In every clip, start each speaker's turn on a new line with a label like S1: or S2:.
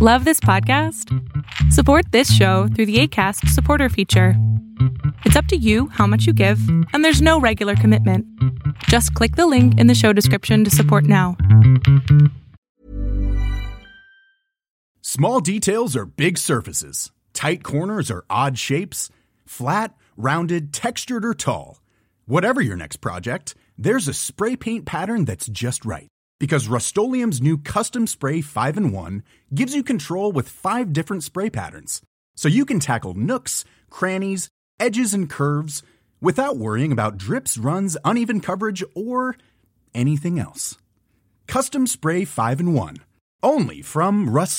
S1: Love this podcast? Support this show through the ACAST supporter feature. It's up to you how much you give, and there's no regular commitment. Just click the link in the show description to support now.
S2: Small details are big surfaces, tight corners are odd shapes, flat, rounded, textured, or tall. Whatever your next project, there's a spray paint pattern that's just right. Because Rust new Custom Spray 5 in 1 gives you control with five different spray patterns. So you can tackle nooks, crannies, edges, and curves without worrying about drips, runs, uneven coverage, or anything else. Custom Spray 5 in 1. Only from Rust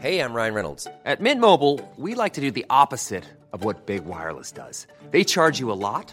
S3: Hey, I'm Ryan Reynolds. At Mint Mobile, we like to do the opposite of what Big Wireless does. They charge you a lot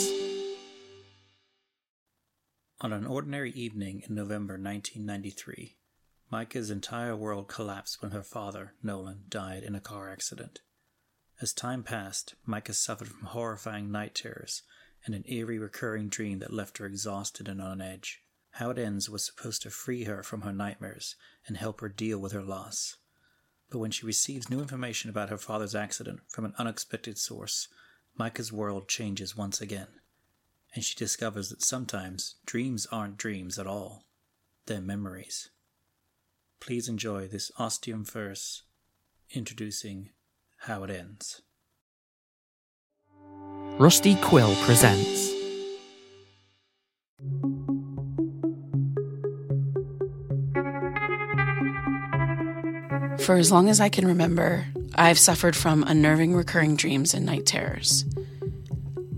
S4: On an ordinary evening in November 1993, Micah's entire world collapsed when her father, Nolan, died in a car accident. As time passed, Micah suffered from horrifying night terrors and an eerie recurring dream that left her exhausted and on edge. How It Ends was supposed to free her from her nightmares and help her deal with her loss. But when she receives new information about her father's accident from an unexpected source, Micah's world changes once again and she discovers that sometimes dreams aren't dreams at all, they're memories. Please enjoy this Ostium Firsts introducing how it ends.
S5: Rusty Quill presents.
S6: For as long as I can remember, I've suffered from unnerving recurring dreams and night terrors.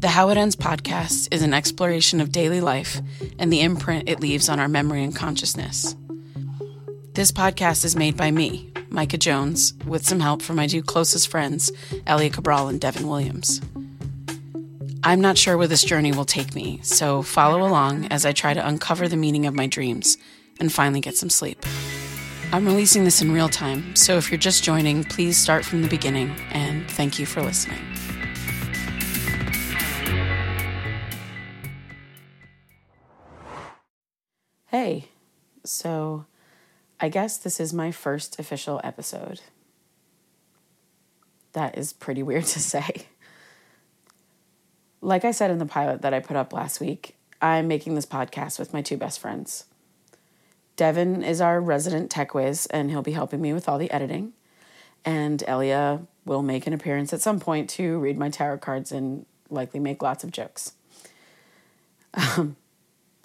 S6: The How It Ends podcast is an exploration of daily life and the imprint it leaves on our memory and consciousness. This podcast is made by me, Micah Jones, with some help from my two closest friends, Elliot Cabral and Devin Williams. I'm not sure where this journey will take me, so follow along as I try to uncover the meaning of my dreams and finally get some sleep. I'm releasing this in real time, so if you're just joining, please start from the beginning, and thank you for listening. So I guess this is my first official episode. That is pretty weird to say. Like I said in the pilot that I put up last week, I'm making this podcast with my two best friends. Devin is our resident tech whiz, and he'll be helping me with all the editing. And Elia will make an appearance at some point to read my tarot cards and likely make lots of jokes. Um,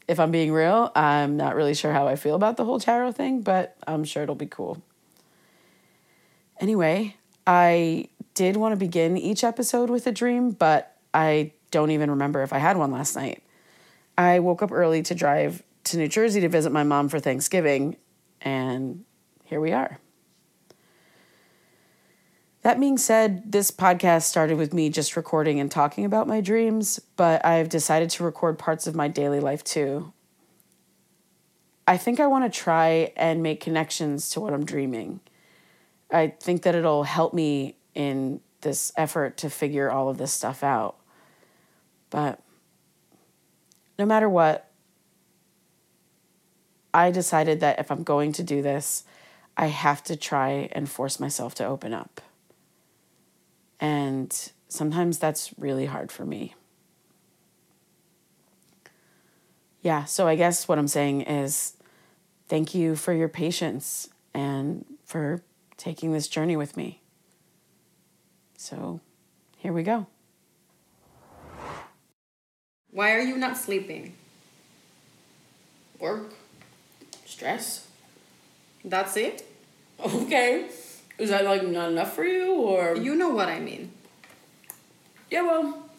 S6: if I'm being real, I'm not really sure how I feel about the whole tarot thing, but I'm sure it'll be cool. Anyway, I did want to begin each episode with a dream, but I don't even remember if I had one last night. I woke up early to drive to New Jersey to visit my mom for Thanksgiving, and here we are. That being said, this podcast started with me just recording and talking about my dreams, but I've decided to record parts of my daily life too. I think I want to try and make connections to what I'm dreaming. I think that it'll help me in this effort to figure all of this stuff out. But no matter what, I decided that if I'm going to do this, I have to try and force myself to open up. And sometimes that's really hard for me. Yeah, so I guess what I'm saying is thank you for your patience and for taking this journey with me. So here we go.
S7: Why are you not sleeping?
S6: Work, stress.
S7: That's it?
S6: Okay. Is that like not enough for you or
S7: You know what I mean.
S6: Yeah, well,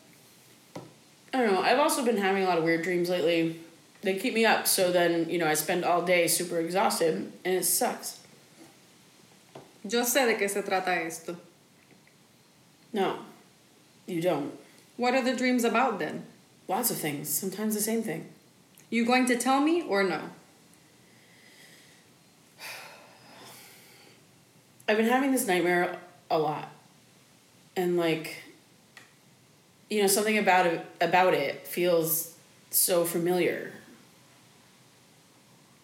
S6: I don't know. I've also been having a lot of weird dreams lately. They keep me up, so then, you know, I spend all day super exhausted and it sucks.
S7: Yo sé de qué se trata esto.
S6: No, you don't.
S7: What are the dreams about then?
S6: Lots of things, sometimes the same thing.
S7: You going to tell me or no?
S6: I've been having this nightmare a lot. And like you know, something about it about it feels so familiar.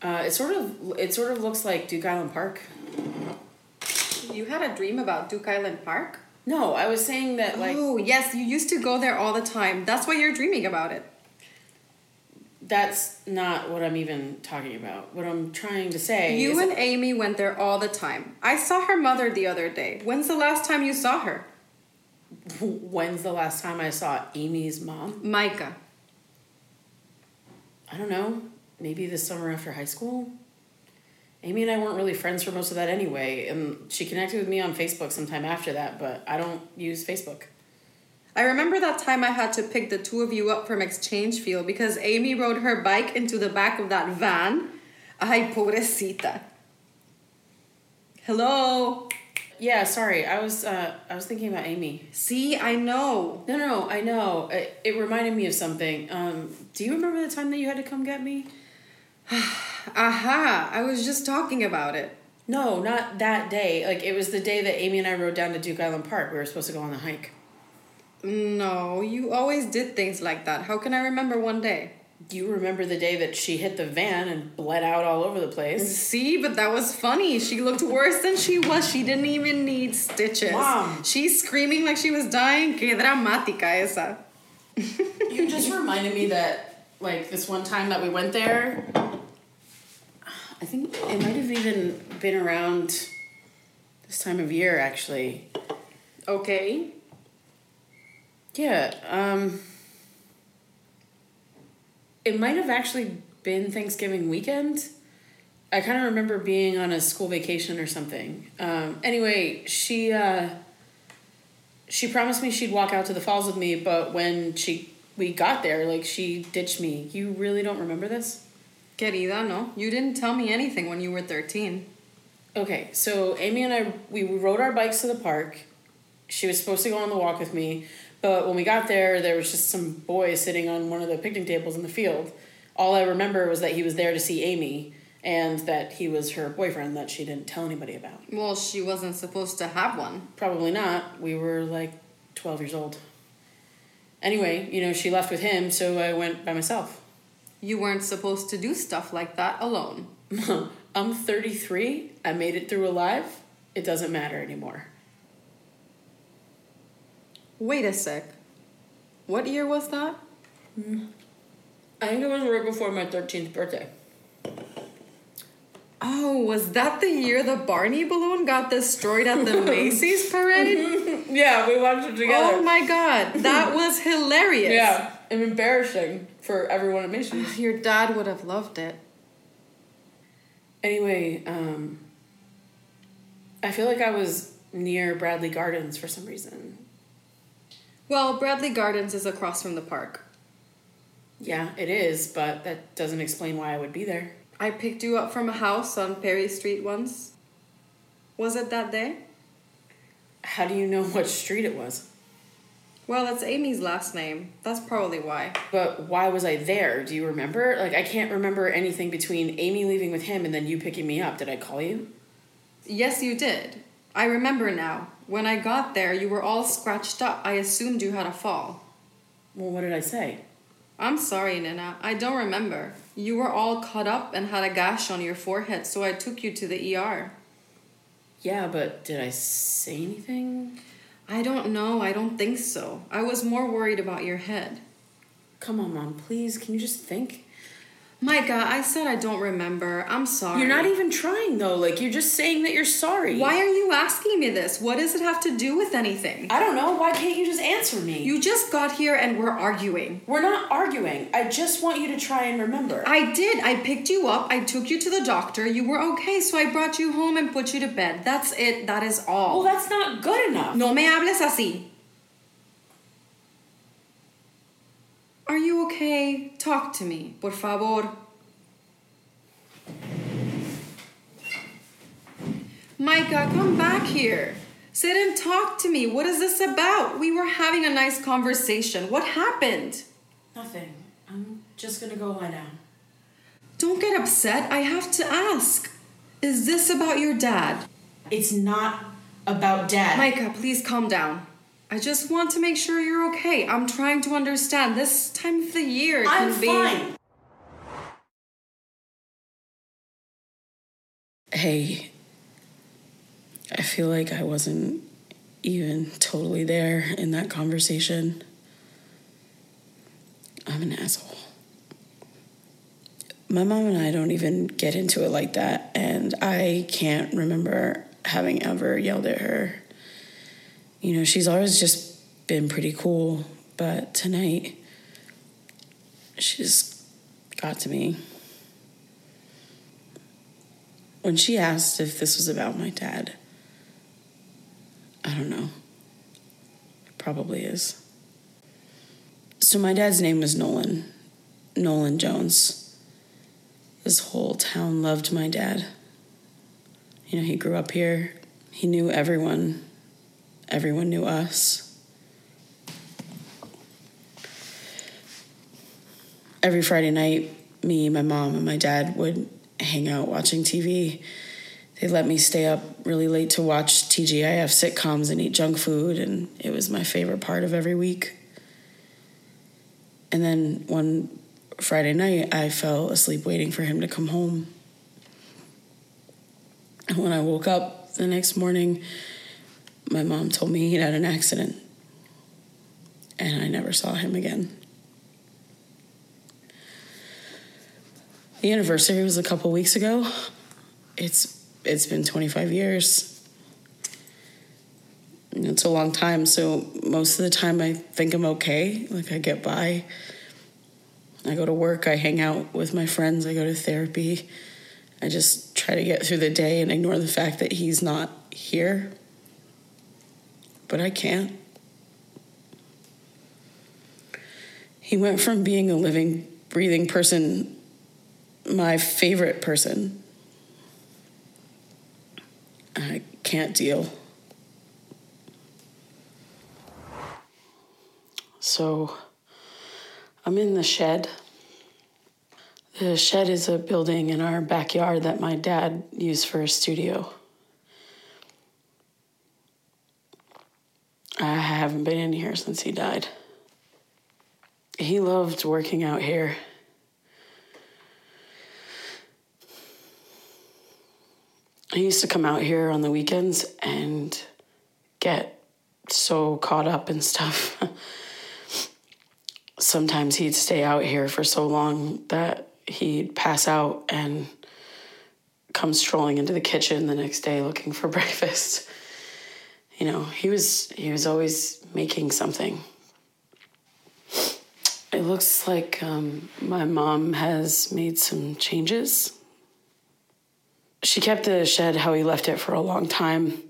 S6: Uh, it sort of it sort of looks like Duke Island Park.
S7: You had a dream about Duke Island Park?
S6: No, I was saying that like
S7: oh, yes, you used to go there all the time. That's why you're dreaming about it.
S6: That's not what I'm even talking about. What I'm trying to say
S7: You and Amy went there all the time. I saw her mother the other day. When's the last time you saw her?
S6: when's the last time I saw Amy's mom?
S7: Micah.
S6: I don't know. Maybe this summer after high school. Amy and I weren't really friends for most of that anyway, and she connected with me on Facebook sometime after that, but I don't use Facebook.
S7: I remember that time I had to pick the two of you up from Exchange Field because Amy rode her bike into the back of that van. Ay, pobrecita. Hello?
S6: Yeah, sorry. I was uh, I was thinking about Amy.
S7: See, I know.
S6: No, no, I know. It, it reminded me of something. Um, do you remember the time that you had to come get me?
S7: Aha, I was just talking about it.
S6: No, not that day. Like it was the day that Amy and I rode down to Duke Island Park. We were supposed to go on the hike.
S7: No, you always did things like that. How can I remember one day?
S6: Do you remember the day that she hit the van and bled out all over the place?
S7: See, but that was funny. She looked worse than she was. She didn't even need stitches.
S6: Mom.
S7: She's screaming like she was dying. Que dramática esa.
S6: You just reminded me that, like, this one time that we went there, I think it might have even been around this time of year, actually.
S7: Okay.
S6: Yeah, um, it might have actually been Thanksgiving weekend. I kind of remember being on a school vacation or something. Um, anyway, she uh, she promised me she'd walk out to the falls with me, but when she we got there, like she ditched me. You really don't remember this?
S7: Querida, no. You didn't tell me anything when you were 13.
S6: Okay, so Amy and I we rode our bikes to the park. She was supposed to go on the walk with me, but when we got there, there was just some boy sitting on one of the picnic tables in the field. All I remember was that he was there to see Amy and that he was her boyfriend that she didn't tell anybody about.
S7: Well, she wasn't supposed to have one.
S6: Probably not. We were like 12 years old. Anyway, you know, she left with him, so I went by myself.
S7: You weren't supposed to do stuff like that alone.
S6: I'm 33. I made it through alive. It doesn't matter anymore.
S7: Wait a sec. What year was that?
S6: I think it was right before my 13th birthday.
S7: Oh, was that the year the Barney balloon got destroyed at the Macy's parade?
S6: Yeah, we watched it together.
S7: oh my god, that was hilarious.
S6: Yeah, and embarrassing for everyone at Macy's.
S7: Your dad would have loved it.
S6: Anyway, um, I feel like I was near Bradley Gardens for some reason.
S7: Well, Bradley Gardens is across from the park.
S6: Yeah, it is, but that doesn't explain why I would be there.
S7: I picked you up from a house on Perry Street once. Was it that day?
S6: How do you know what street it was?
S7: Well, it's Amy's last name. That's probably why.
S6: But why was I there? Do you remember? Like, I can't remember anything between Amy leaving with him and then you picking me up. Did I call you?
S7: Yes, you did. I remember now. When I got there, you were all scratched up. I assumed you had a fall.
S6: Well, what did I say?
S7: I'm sorry, Nina. I don't remember. You were all cut up and had a gash on your forehead, so I took you to the ER.
S6: Yeah, but did I say anything?
S7: I don't know. I don't think so. I was more worried about your head.
S6: Come on, Mom, please. Can you just think?
S7: Micah, I said I don't remember. I'm sorry.
S6: You're not even trying, though. Like, you're just saying that you're sorry.
S7: Why are you asking me this? What does it have to do with anything?
S6: I don't know. Why can't you just answer me?
S7: You just got here and we're arguing.
S6: We're not arguing. I just want you to try and remember.
S7: I did. I picked you up. I took you to the doctor. You were okay, so I brought you home and put you to bed. That's it. That is all.
S6: Well, that's not good enough.
S7: No me hables así. Are you okay? Talk to me, por favor. Micah, come back here. Sit and talk to me. What is this about? We were having a nice conversation. What happened?
S8: Nothing. I'm just gonna go lie down.
S7: Don't get upset. I have to ask. Is this about your dad?
S8: It's not about dad.
S7: Micah, please calm down. I just want to make sure you're okay. I'm trying to understand. This time of the year can
S8: I'm
S7: be.
S8: fine.
S6: Hey, I feel like I wasn't even totally there in that conversation. I'm an asshole. My mom and I don't even get into it like that, and I can't remember having ever yelled at her. You know, she's always just been pretty cool, but tonight, she just got to me. When she asked if this was about my dad, I don't know. It probably is. So, my dad's name was Nolan, Nolan Jones. This whole town loved my dad. You know, he grew up here, he knew everyone, everyone knew us. Every Friday night, me, my mom, and my dad would hang out watching TV. They let me stay up really late to watch TGIF sitcoms and eat junk food, and it was my favorite part of every week. And then one Friday night, I fell asleep waiting for him to come home. And when I woke up the next morning, my mom told me he'd had an accident. And I never saw him again. The anniversary was a couple weeks ago. It's it's been 25 years. It's a long time, so most of the time I think I'm okay. Like I get by. I go to work, I hang out with my friends, I go to therapy. I just try to get through the day and ignore the fact that he's not here. But I can't. He went from being a living, breathing person, my favorite person. I can't deal. So I'm in the shed. The shed is a building in our backyard that my dad used for a studio. I haven't been in here since he died. He loved working out here. He used to come out here on the weekends and get so caught up in stuff. Sometimes he'd stay out here for so long that he'd pass out and come strolling into the kitchen the next day looking for breakfast. You know, he was he was always making something. It looks like um, my mom has made some changes. She kept the shed how he left it for a long time,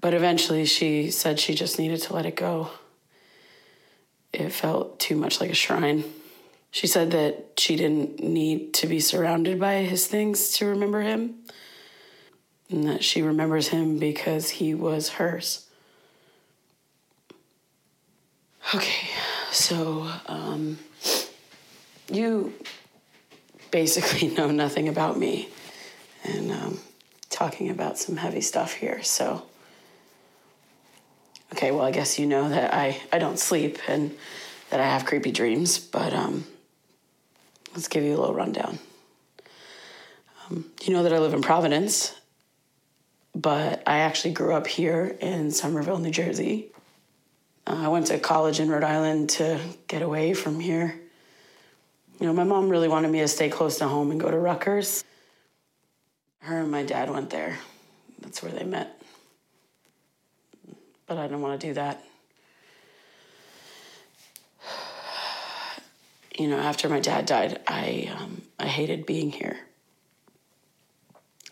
S6: but eventually she said she just needed to let it go. It felt too much like a shrine. She said that she didn't need to be surrounded by his things to remember him, and that she remembers him because he was hers. Okay, so um, you basically know nothing about me, and um, talking about some heavy stuff here, so. Okay, well, I guess you know that I, I don't sleep and that I have creepy dreams, but um, let's give you a little rundown. Um, you know that I live in Providence, but I actually grew up here in Somerville, New Jersey. Uh, I went to college in Rhode Island to get away from here. You know, my mom really wanted me to stay close to home and go to Rutgers. Her and my dad went there. That's where they met but I didn't want to do that. You know, after my dad died, I um, I hated being here.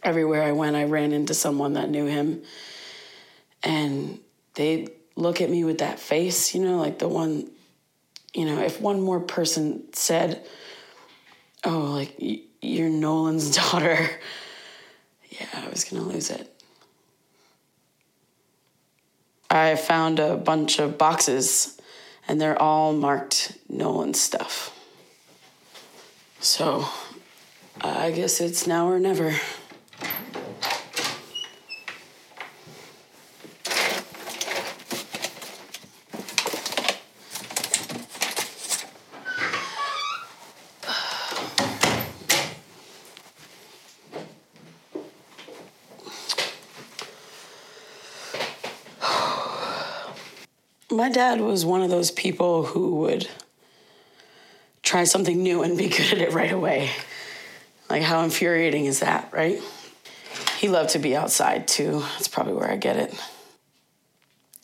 S6: Everywhere I went, I ran into someone that knew him, and they look at me with that face, you know, like the one, you know, if one more person said, "Oh, like you're Nolan's daughter," Yeah, I was to lose it. I found a bunch of boxes and they're all marked Nolan stuff. So I guess it's now or never. My dad was one of those people who would try something new and be good at it right away. Like, how infuriating is that, right? He loved to be outside too. That's probably where I get it.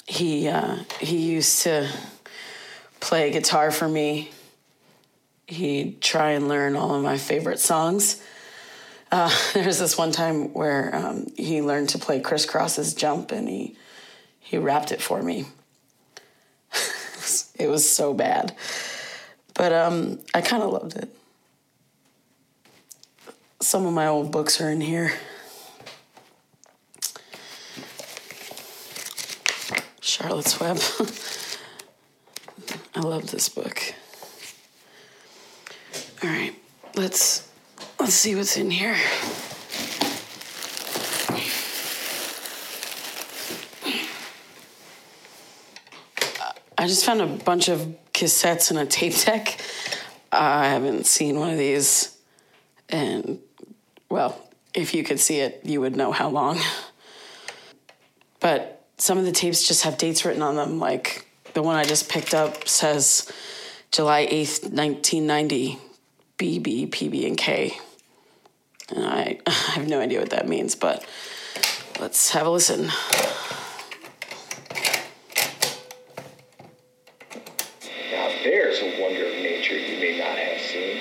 S6: He uh, he used to play guitar for me. He'd try and learn all of my favorite songs. Uh, there was this one time where um, he learned to play Kris Kross's "Jump" and he he rapped it for me. It was so bad, but um, I kind of loved it. Some of my old books are in here. Charlotte's Web. I love this book. All right, let's let's see what's in here. I just found a bunch of cassettes and a tape deck. I haven't seen one of these, and well, if you could see it, you would know how long. But some of the tapes just have dates written on them, like the one I just picked up says July 8th, 1990, BB, PB, and K. And I, I have no idea what that means, but let's have a listen.
S9: Now there's a wonder of nature you may not have seen.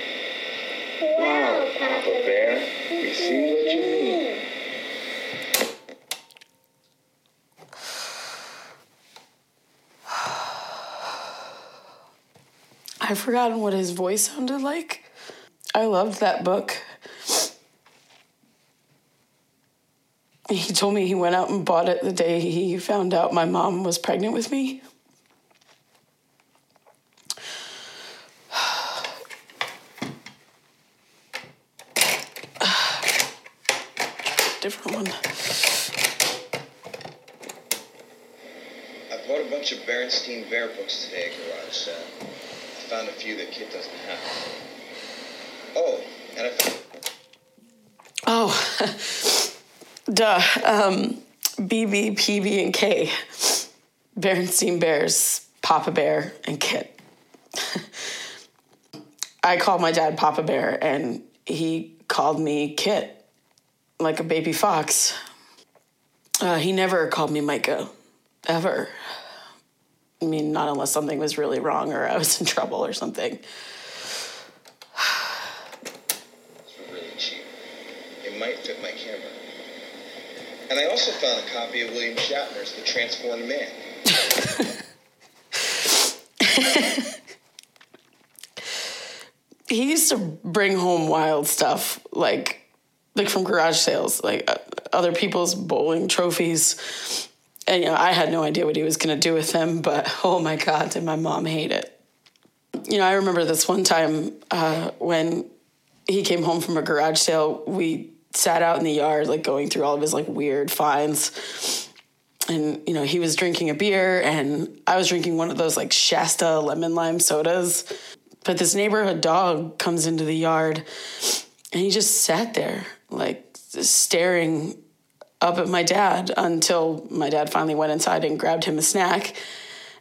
S9: Wow, Papa Bear, we see what you mean.
S6: Forgotten what his voice sounded like. I loved that book. He told me he went out and bought it the day he found out my mom was pregnant with me. Different one.
S9: I bought a bunch of Berenstein Bear books today at garage sale. Found a few that Kit doesn't have. Oh, and I found
S6: Oh, duh. Um, BB, PB, and K. Berenstein Bears, Papa Bear, and Kit. I called my dad Papa Bear, and he called me Kit, like a baby fox. Uh, he never called me Micah, ever. I mean, not unless something was really wrong or I was in trouble or something.
S9: Really cheap. It might fit my camera. And I also found a copy of William Shatner's The Transformed Man.
S6: he used to bring home wild stuff like like from garage sales like uh, other people's bowling trophies and you know i had no idea what he was going to do with them but oh my god did my mom hate it. You know i remember this one time uh, when he came home from a garage sale we sat out in the yard like going through all of his like weird finds. And you know he was drinking a beer and i was drinking one of those like shasta lemon lime sodas. But this neighborhood dog comes into the yard and he just sat there, like staring up at my dad until my dad finally went inside and grabbed him a snack.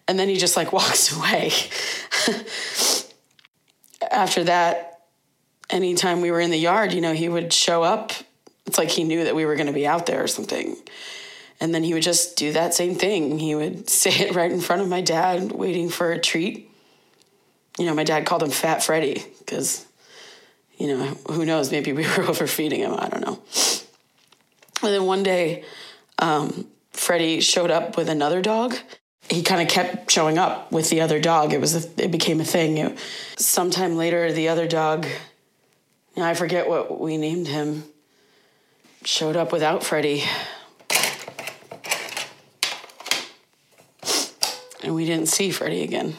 S6: And then he just like walks away. After that, anytime we were in the yard, you know, he would show up. It's like he knew that we were going to be out there or something. And then he would just do that same thing. He would sit right in front of my dad, waiting for a treat you know, my dad called him Fat Freddy because, you know, who knows? Maybe we were overfeeding him. I don't know. And then one day, um, Freddie showed up with another dog. He kind of kept showing up with the other dog. It was a, it became a thing. It, sometime later, the other dog, I forget what we named him. showed up without Freddie. And we didn't see Freddie again.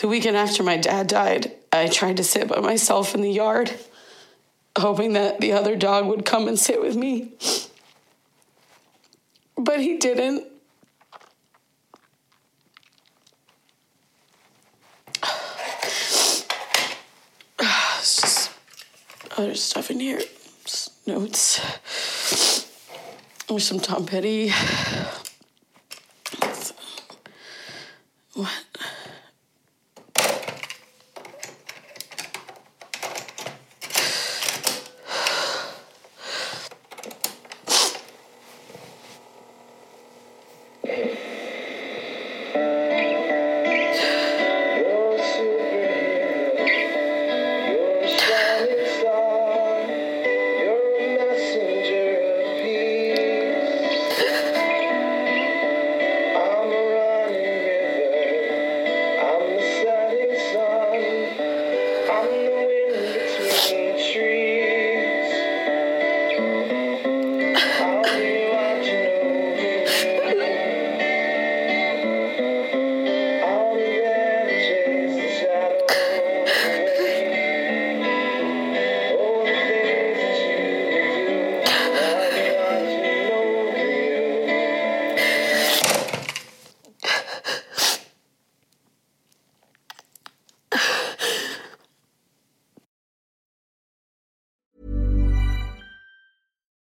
S6: The weekend after my dad died, I tried to sit by myself in the yard, hoping that the other dog would come and sit with me. But he didn't. It's just other stuff in here. Just notes. There's some Tom Petty.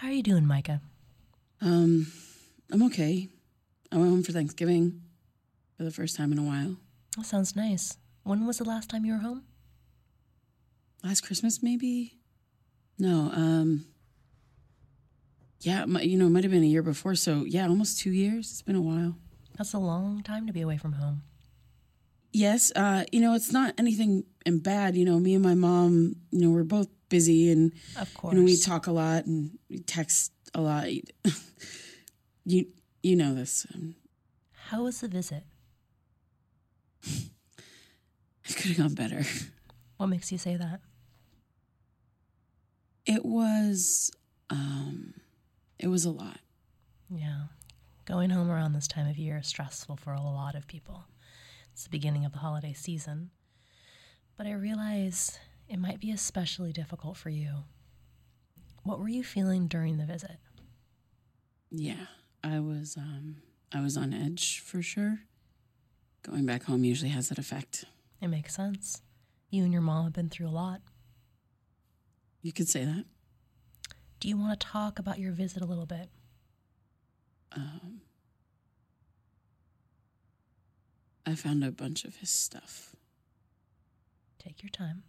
S10: How are you doing, Micah?
S6: Um, I'm okay. I went home for Thanksgiving for the first time in a while.
S10: That sounds nice. When was the last time you were home?
S6: Last Christmas, maybe? No, um, yeah, you know, it might have been a year before. So, yeah, almost two years. It's been a while.
S10: That's a long time to be away from home.
S6: Yes, uh, you know, it's not anything and bad. You know, me and my mom, you know, we're both busy and
S10: Of
S6: you know, we talk a lot and we text a lot. you you know this. Um,
S10: How was the visit?
S6: it could have gone better.
S10: What makes you say that?
S6: It was um it was a lot.
S10: Yeah. Going home around this time of year is stressful for a lot of people. It's the beginning of the holiday season. But I realize it might be especially difficult for you. What were you feeling during the visit?
S6: Yeah, I was um I was on edge for sure. Going back home usually has that effect.
S10: It makes sense. You and your mom have been through a lot.
S6: You could say that.
S10: Do you want to talk about your visit a little bit?
S6: Um I found a bunch of his stuff.
S10: Take your time.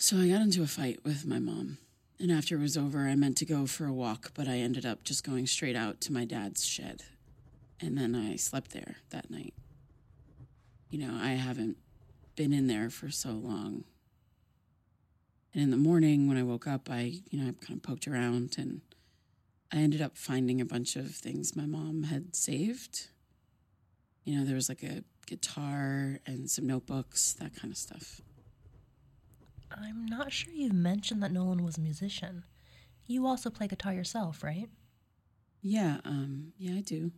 S6: So I got into a fight with my mom. And after it was over, I meant to go for a walk, but I ended up just going straight out to my dad's shed. And then I slept there that night. You know, I haven't been in there for so long. And in the morning when I woke up, I, you know, I kind of poked around and I ended up finding a bunch of things my mom had saved. You know, there was like a guitar and some notebooks, that kind of stuff.
S10: I'm not sure you've mentioned that Nolan was a musician. You also play guitar yourself, right?
S6: Yeah, um, yeah, I do.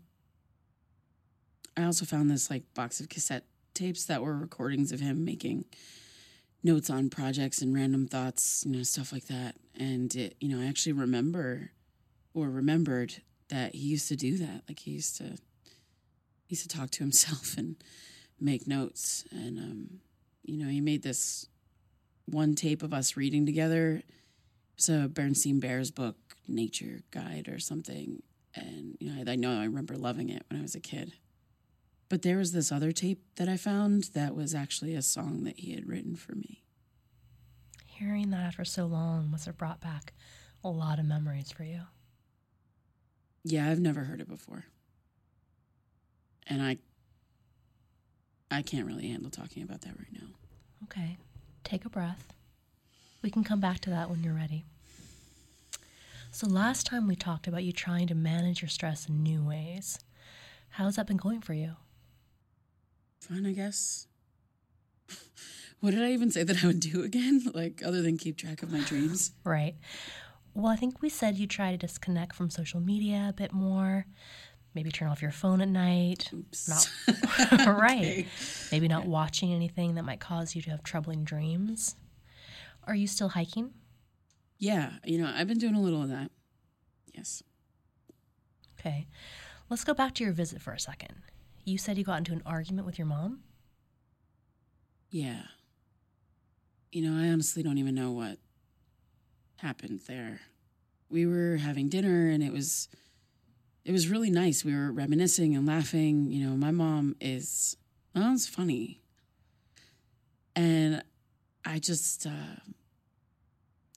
S6: I also found this like box of cassette tapes that were recordings of him making notes on projects and random thoughts, you know, stuff like that. And it, you know, I actually remember or remembered that he used to do that. Like he used to he used to talk to himself and make notes. And um, you know, he made this one tape of us reading together. It was a Bernstein Bears book, Nature Guide or something. And you know, I, I know I remember loving it when I was a kid. But there was this other tape that I found that was actually a song that he had written for me.
S10: Hearing that after so long must have brought back a lot of memories for you.
S6: Yeah, I've never heard it before. And I I can't really handle talking about that right now.
S10: Okay. Take a breath. We can come back to that when you're ready. So, last time we talked about you trying to manage your stress in new ways. How's that been going for you?
S6: Fine, I guess. what did I even say that I would do again? Like, other than keep track of my dreams?
S10: Right. Well, I think we said you try to disconnect from social media a bit more. Maybe turn off your phone at night.
S6: Oops.
S10: Not right.
S6: Okay.
S10: Maybe not watching anything that might cause you to have troubling dreams. Are you still hiking?
S6: Yeah, you know, I've been doing a little of that. Yes.
S10: Okay. Let's go back to your visit for a second. You said you got into an argument with your mom?
S6: Yeah. You know, I honestly don't even know what happened there. We were having dinner and it was it was really nice. We were reminiscing and laughing. You know, my mom is my mom's funny. And I just uh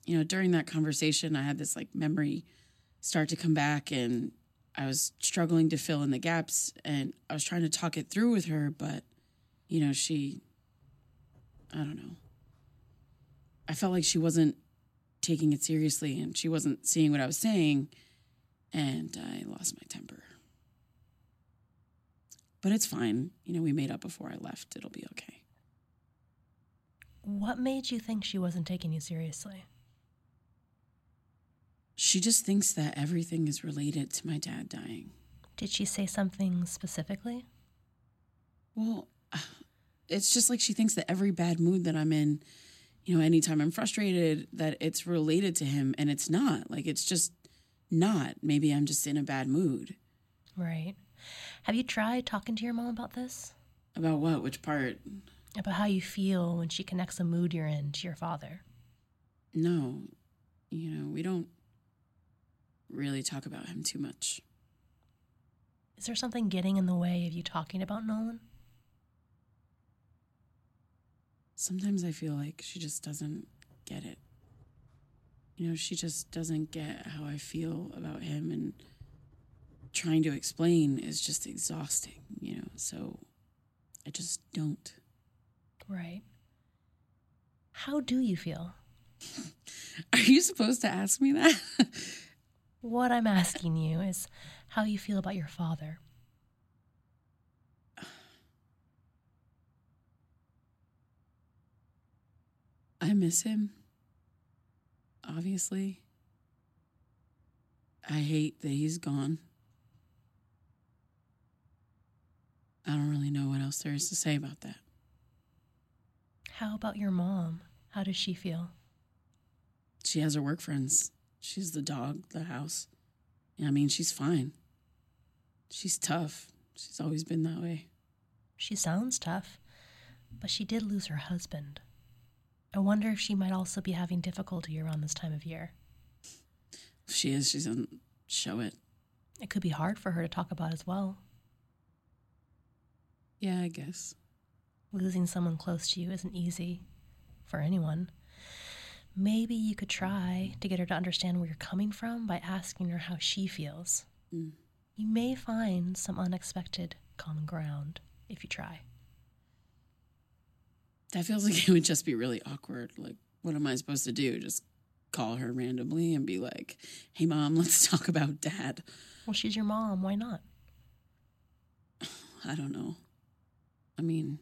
S6: you know, during that conversation I had this like memory start to come back and I was struggling to fill in the gaps and I was trying to talk it through with her, but you know, she I don't know. I felt like she wasn't taking it seriously and she wasn't seeing what I was saying and I lost my temper. But it's fine. You know, we made up before I left. It'll be okay.
S10: What made you think she wasn't taking you seriously?
S6: She just thinks that everything is related to my dad dying.
S10: Did she say something specifically?
S6: Well, it's just like she thinks that every bad mood that I'm in, you know, anytime I'm frustrated, that it's related to him, and it's not. Like, it's just not. Maybe I'm just in a bad mood.
S10: Right. Have you tried talking to your mom about this?
S6: About what? Which part?
S10: About how you feel when she connects the mood you're in to your father?
S6: No. You know, we don't really talk about him too much.
S10: Is there something getting in the way of you talking about Nolan?
S6: Sometimes I feel like she just doesn't get it. You know, she just doesn't get how I feel about him, and trying to explain is just exhausting, you know, so I just don't.
S10: Right. How do you feel?
S6: Are you supposed to ask me that?
S10: What I'm asking you is how you feel about your father.
S6: I miss him. Obviously. I hate that he's gone. I don't really know what else there is to say about that.
S10: How about your mom? How does she feel?
S6: She has her work friends. She's the dog, the house. I mean, she's fine. She's tough. She's always been that way.
S10: She sounds tough, but she did lose her husband. I wonder if she might also be having difficulty around this time of year.
S6: If she is, she doesn't show it.
S10: It could be hard for her to talk about as well.
S6: Yeah, I guess.
S10: Losing someone close to you isn't easy for anyone. Maybe you could try to get her to understand where you're coming from by asking her how she feels.
S6: Mm.
S10: You may find some unexpected common ground if you try.
S6: That feels like it would just be really awkward. Like, what am I supposed to do? Just call her randomly and be like, hey, mom, let's talk about dad.
S10: Well, she's your mom. Why not?
S6: I don't know. I mean,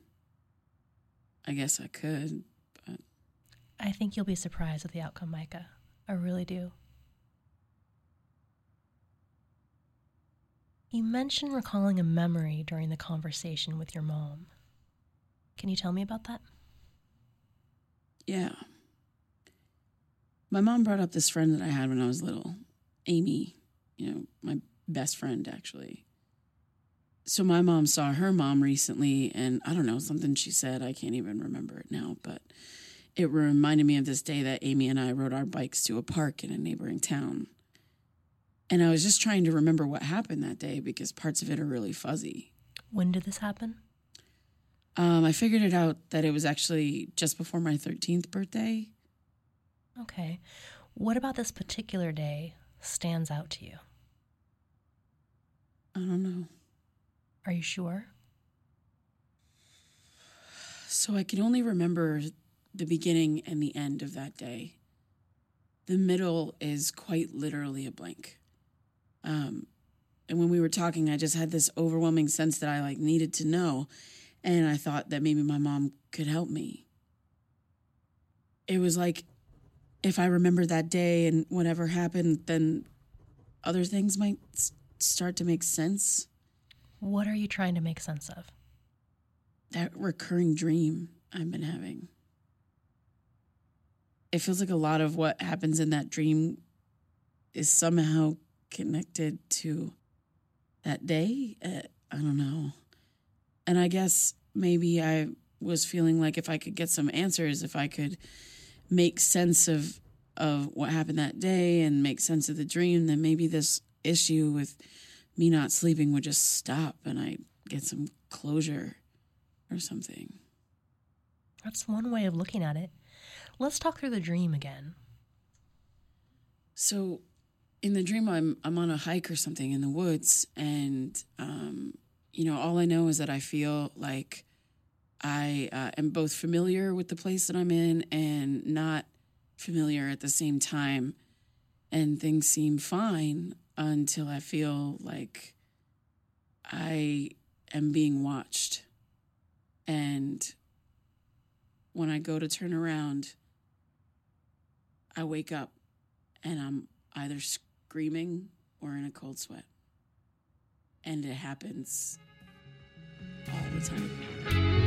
S6: I guess I could, but.
S10: I think you'll be surprised with the outcome, Micah. I really do. You mentioned recalling a memory during the conversation with your mom. Can you tell me about that?
S6: Yeah. My mom brought up this friend that I had when I was little, Amy, you know, my best friend actually. So my mom saw her mom recently and I don't know, something she said, I can't even remember it now, but it reminded me of this day that Amy and I rode our bikes to a park in a neighboring town. And I was just trying to remember what happened that day because parts of it are really fuzzy.
S10: When did this happen?
S6: Um, I figured it out that it was actually just before my 13th birthday.
S10: Okay. What about this particular day stands out to you?
S6: I don't know.
S10: Are you sure?
S6: So I can only remember the beginning and the end of that day. The middle is quite literally a blank. Um, and when we were talking, I just had this overwhelming sense that I like needed to know, and I thought that maybe my mom could help me. It was like if I remember that day and whatever happened, then other things might s- start to make sense.
S10: What are you trying to make sense of?
S6: That recurring dream I've been having. It feels like a lot of what happens in that dream is somehow connected to that day. Uh, I don't know. And I guess maybe I was feeling like if I could get some answers, if I could make sense of of what happened that day and make sense of the dream, then maybe this issue with me not sleeping would just stop and I'd get some closure or something.
S10: That's one way of looking at it. Let's talk through the dream again.
S6: So, in the dream, I'm I'm on a hike or something in the woods, and um, you know, all I know is that I feel like I uh, am both familiar with the place that I'm in and not familiar at the same time, and things seem fine until I feel like I am being watched, and when I go to turn around, I wake up and I'm either screaming or in a cold sweat. And it happens all the time.